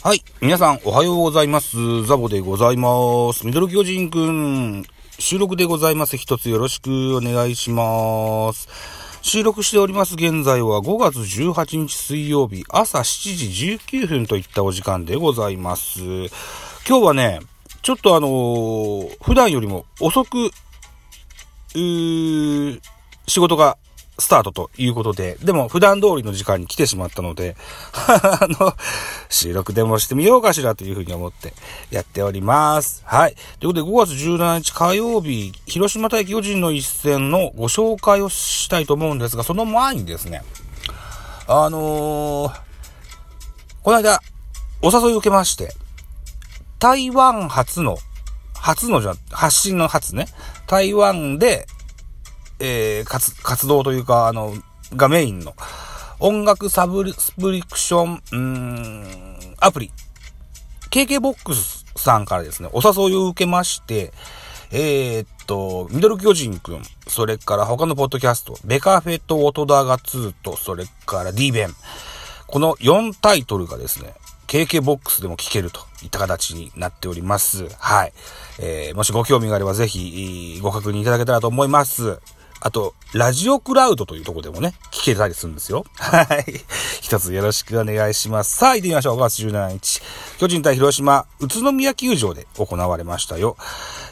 はい。皆さん、おはようございます。ザボでございます。ミドル巨人くん、収録でございます。一つよろしくお願いします。収録しております現在は5月18日水曜日朝7時19分といったお時間でございます。今日はね、ちょっとあのー普段よりも遅く、うー仕事がスタートということで、でも普段通りの時間に来てしまったので、あの、収録でもしてみようかしらというふうに思ってやっております。はい。ということで5月17日火曜日、広島対巨人の一戦のご紹介をしたいと思うんですが、その前にですね、あのーこの間、お誘いを受けまして、台湾初の、初のじゃ、発信の初ね、台湾で、えー、活、活動というか、あの、がメインの、音楽サブスプリクション、うーん、アプリ、KKBOX さんからですね、お誘いを受けまして、えー、っと、ミドル巨人くん、それから他のポッドキャスト、ベカフェと音ダガ2と、それから D 弁、この4タイトルがですね、KKBOX でも聞けるといった形になっております。はい。えー、もしご興味があればぜひ、ご確認いただけたらと思います。あと、ラジオクラウドというところでもね、聞けたりするんですよ。はい。一つよろしくお願いします。さあ、行ってみましょう。5月17日。巨人対広島、宇都宮球場で行われましたよ。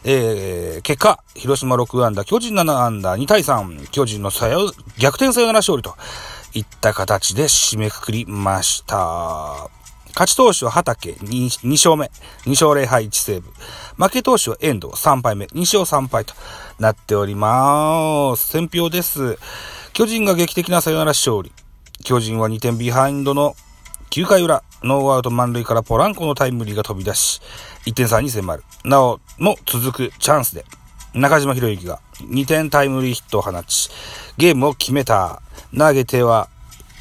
えー、結果、広島6安打、巨人7安打、2対3、巨人のさよ、逆転サヨナラ勝利といった形で締めくくりました。勝ち投手は畑 2, 2勝目、2勝0敗1セーブ。負け投手は遠藤3敗目、2勝3敗となっております。戦評です。巨人が劇的なサヨナラ勝利。巨人は2点ビハインドの9回裏、ノーアウト満塁からポランコのタイムリーが飛び出し、1点差に迫る。なおも続くチャンスで、中島宏之が2点タイムリーヒットを放ち、ゲームを決めた。投げては、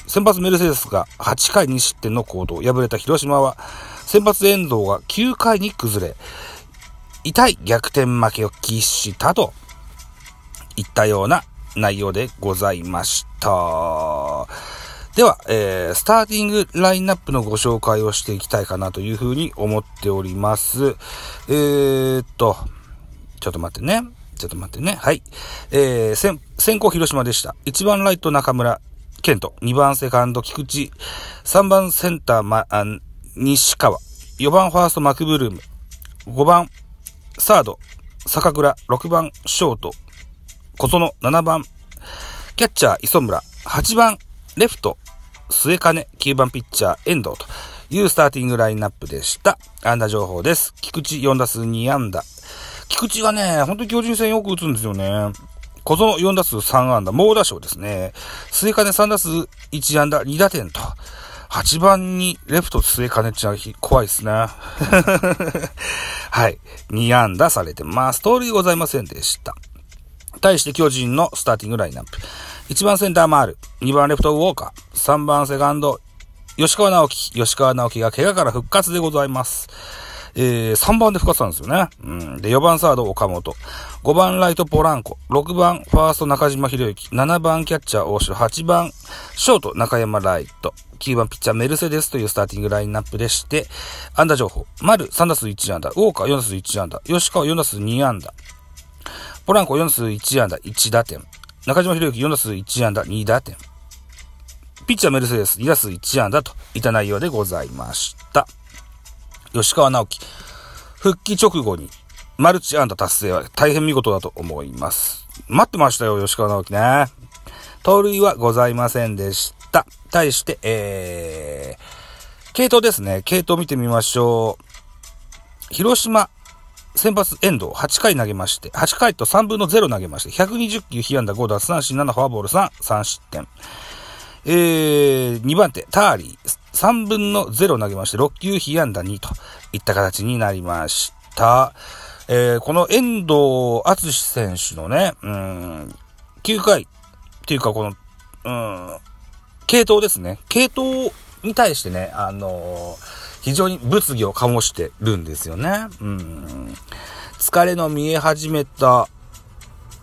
先発メルセデスが8回2失点の好投。敗れた広島は、先発遠藤が9回に崩れ、痛い逆転負けを喫したといったような内容でございました。では、えー、スターティングラインナップのご紹介をしていきたいかなというふうに思っております。えーっと、ちょっと待ってね。ちょっと待ってね。はい。えー、先、先行広島でした。1番ライト中村健人、2番セカンド菊池、3番センターま、あ西川、4番ファーストマクブルーム、5番サード坂倉、6番ショート小園、7番キャッチャー磯村、8番レフト末金、9番ピッチャー遠藤というスターティングラインナップでした。安打情報です。菊池4打数2安打。菊池がね、本当に巨人戦よく打つんですよね。小園4打数3安打、猛打賞ですね。末金3打数1安打、2打点と。8番にレフト末金ちゃ怖いですね。はい。2安打されてます。通りございませんでした。対して巨人のスターティングラインナップ。1番センターマール、2番レフトウォーカー、3番セカンド、吉川直樹。吉川直樹が怪我から復活でございます。えー、3番で復活したんですよね。うん。で、4番サード岡本。5番ライトポランコ。6番ファースト中島博之。7番キャッチャー大城。8番ショート中山ライト。9番ピッチャーメルセデスというスターティングラインナップでして、安打情報。丸3打数1安打。ウォーカー4打数1安打。吉川4打数2安打。ポランコ4打数1安打1打点。中島博之4打数1安打2打点。ピッチャーメルセデス2打数1安打といった内容でございました。吉川直樹。復帰直後にマルチ安打達成は大変見事だと思います。待ってましたよ、吉川直樹ね。盗塁はございませんでした。対して、えー、系統ですね。系統見てみましょう。広島、先発遠藤8回投げまして、8回と3分の0投げまして、120球被安打5奪三振7フォアボール3、3失点。えー、2番手、ターリー、3分の0投げまして、6球被安打2といった形になりました。えー、この遠藤敦選手のね、うん、9回っていうかこの、うん、系統ですね。系統に対してね、あのー非常に物議を醸してるんですよね。うん。疲れの見え始めた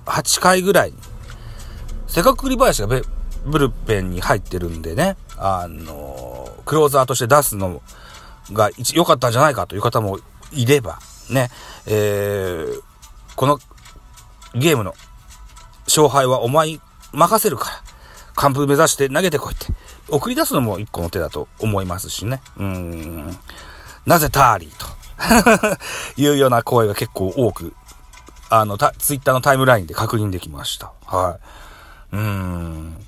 8回ぐらいに、せっかく栗林がブルペンに入ってるんでね、あのークローザーとして出すの、が良かったんじゃないかという方もいれば、ね、えー、このゲームの勝敗はお前任せるから、完封目指して投げてこいって、送り出すのも一個の手だと思いますしね。うん。なぜターリーと いうような声が結構多く、あの、ツイッターのタイムラインで確認できました。はい。うん。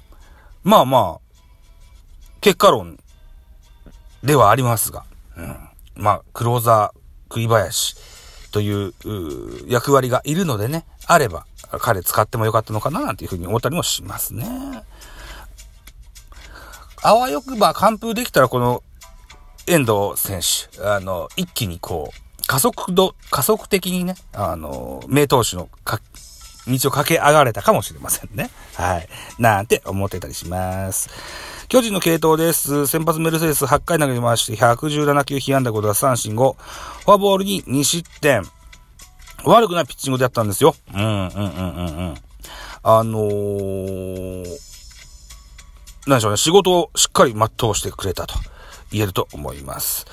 まあまあ、結果論ではありますが、うん。まあ、クローザー、栗林という役割がいるのでね、あれば、彼使ってもよかったのかななんていうふうに思ったりもしますね。あわよくば完封できたらこの遠藤選手、あの、一気にこう、加速度、加速的にね、あの、名投手のか、道を駆け上がれたかもしれませんね。はい。なんて思ってたりします。巨人の系統です。先発メルセデス8回投げまして、117球被安打5打三振5。フォアボールに2失点。悪くないピッチングでやったんですよ。うん、うん、うん、うん、うん。あのー、なんでしょうね、仕事をしっかり全うしてくれたと。言えると思います。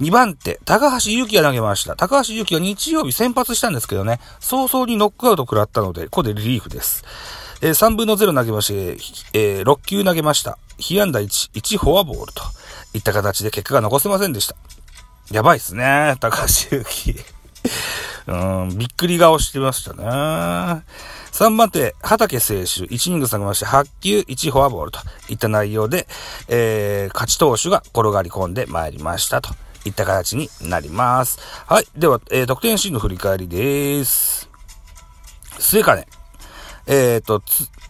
2番手、高橋祐希が投げました。高橋祐希は日曜日先発したんですけどね、早々にノックアウト食らったので、ここでリリーフです。えー、3分の0投げまして、えー、6球投げました。被安打1、1フォアボールといった形で結果が残せませんでした。やばいっすね、高橋祐希。うん、びっくり顔してましたね。3番手、畑選手、1イニング下げまして、8球、1フォアボールといった内容で、えー、勝ち投手が転がり込んで参りましたといった形になります。はい。では、えー、得点シーンの振り返りです。末金。えっ、ー、と、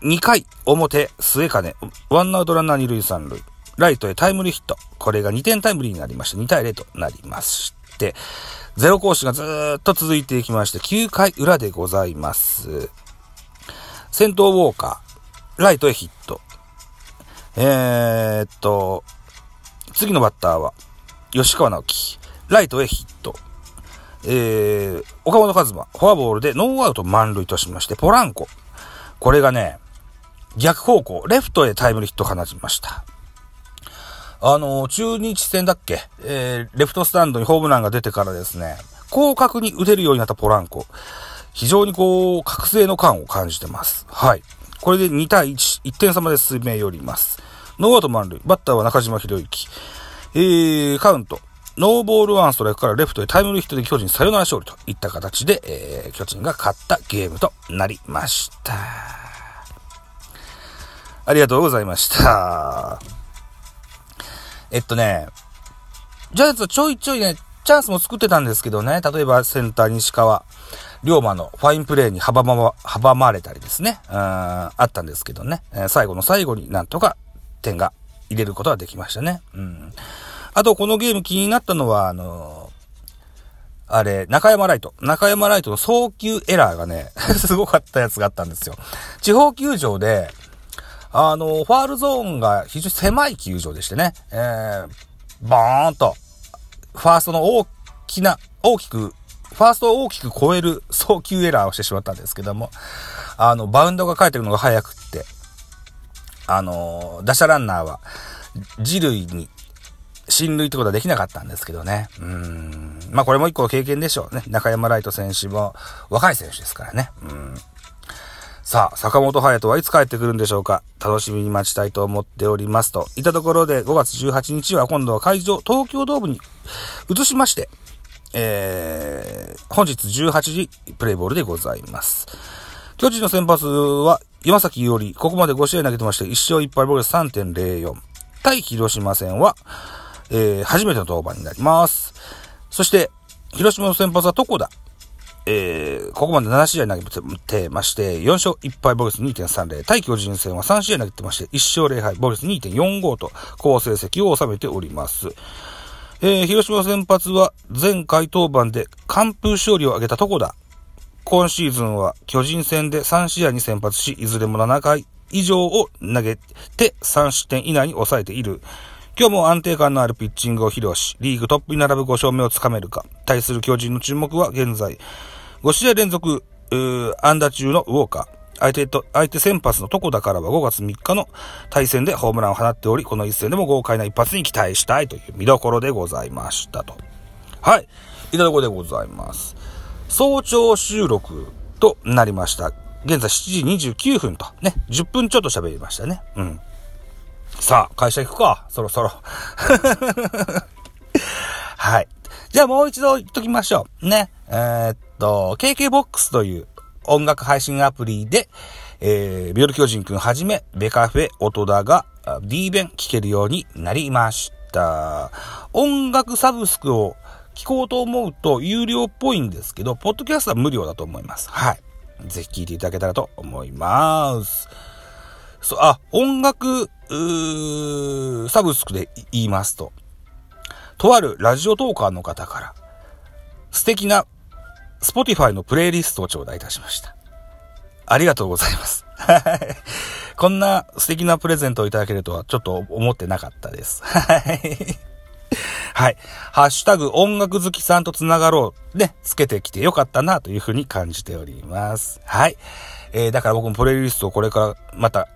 2回表、末金。ワンアウトランナー2塁3塁。ライトへタイムリーヒット。これが2点タイムリーになりまして、2対0となりまして、ゼロ更新がずっと続いていきまして、9回裏でございます。先頭ウォーカー、ライトへヒット。えー、っと、次のバッターは、吉川直樹、ライトへヒット。えー、岡本和真、フォアボールでノーアウト満塁としまして、ポランコ。これがね、逆方向、レフトへタイムリーヒットを放ちました。あの、中日戦だっけ？えー、レフトスタンドにホームランが出てからですね、広角に打てるようになったポランコ。非常にこう、覚醒の感を感じてます。はい。これで2対1、1点差まで詰め寄ります。ノーアウト満塁。バッターは中島宏之。えー、カウント。ノーボールワンストライクからレフトへタイムリーヒットで巨人サヨナラ勝利といった形で、えー、巨人が勝ったゲームとなりました。ありがとうございました。えっとね、ジャイアンツはちょいちょいね、チャンスも作ってたんですけどね、例えばセンター西川、龍馬のファインプレーに阻ま、阻まれたりですね、うん、あったんですけどね、え最後の最後になんとか点が入れることができましたね。うん。あと、このゲーム気になったのは、あのー、あれ、中山ライト。中山ライトの送球エラーがね、すごかったやつがあったんですよ。地方球場で、あの、ファールゾーンが非常に狭い球場でしてね、えー、ボーンと、ファーストの大きな、大きくファーストを大きく超える送球エラーをしてしまったんですけども、あの、バウンドが返ってくるのが早くって、あの、打者ランナーは、次塁に、進塁ってことはできなかったんですけどね。うん。まあこれも一個経験でしょうね。中山ライト選手も若い選手ですからね。うん。さあ、坂本隼人はいつ帰ってくるんでしょうか？楽しみに待ちたいと思っておりますと。いたところで5月18日は今度は会場、東京ドームに移しまして、えー、本日18時プレイボールでございます。巨人の先発は山崎伊織、ここまで5試合投げてまして、1勝1敗ボール3.04。対広島戦は、えー、初めての登板になります。そして、広島の先発は床田。えー、ここまで7試合投げてまして、4勝1敗ボルス2.30。対巨人戦は3試合投げてまして、1勝0敗ボルス2.45と好成績を収めております。えー、広島先発は前回登板で完封勝利を挙げたとこだ。今シーズンは巨人戦で3試合に先発し、いずれも7回以上を投げて3失点以内に抑えている。今日も安定感のあるピッチングを披露し、リーグトップに並ぶ5勝目をつかめるか。対する巨人の注目は現在、5試合連続、安打中のウォーカー。相手と、相手先発の床田からは5月3日の対戦でホームランを放っており、この一戦でも豪快な一発に期待したいという見どころでございましたと。はい。いたところでございます。早朝収録となりました。現在7時29分とね、10分ちょっと喋りましたね。うん。さあ、会社行くか、そろそろ。はい。じゃあもう一度言っときましょう。ね。えー、っと、KKBOX という音楽配信アプリで、えー、ビオル巨人くんはじめ、ベカフェ、音田が D 弁聴けるようになりました。音楽サブスクを聞こうと思うと有料っぽいんですけど、ポッドキャストは無料だと思います。はい。ぜひ聴いていただけたらと思います。そう、あ、音楽、サブスクで言いますと、とあるラジオトーカーの方から、素敵な Spotify のプレイリストを頂戴いたしました。ありがとうございます。はい。こんな素敵なプレゼントをいただけるとはちょっと思ってなかったです。はい。はい。ハッシュタグ音楽好きさんとつながろう。ね、つけてきてよかったなというふうに感じております。はい。えー、だから僕もプレイリストをこれからまた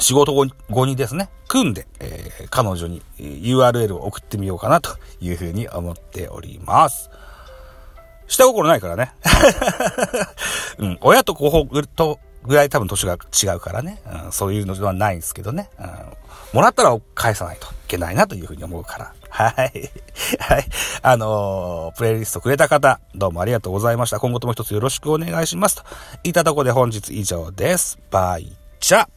仕事後にですね、組んで、えー、彼女に URL を送ってみようかなというふうに思っております。下心ないからね。うん、親と子ほぐとぐらい多分年が違うからね、うん、そういうのではないんですけどね、うん。もらったら返さないといけないなというふうに思うから。はい。はい。あのー、プレイリストくれた方、どうもありがとうございました。今後とも一つよろしくお願いします。といったとこで本日以上です。バイチャ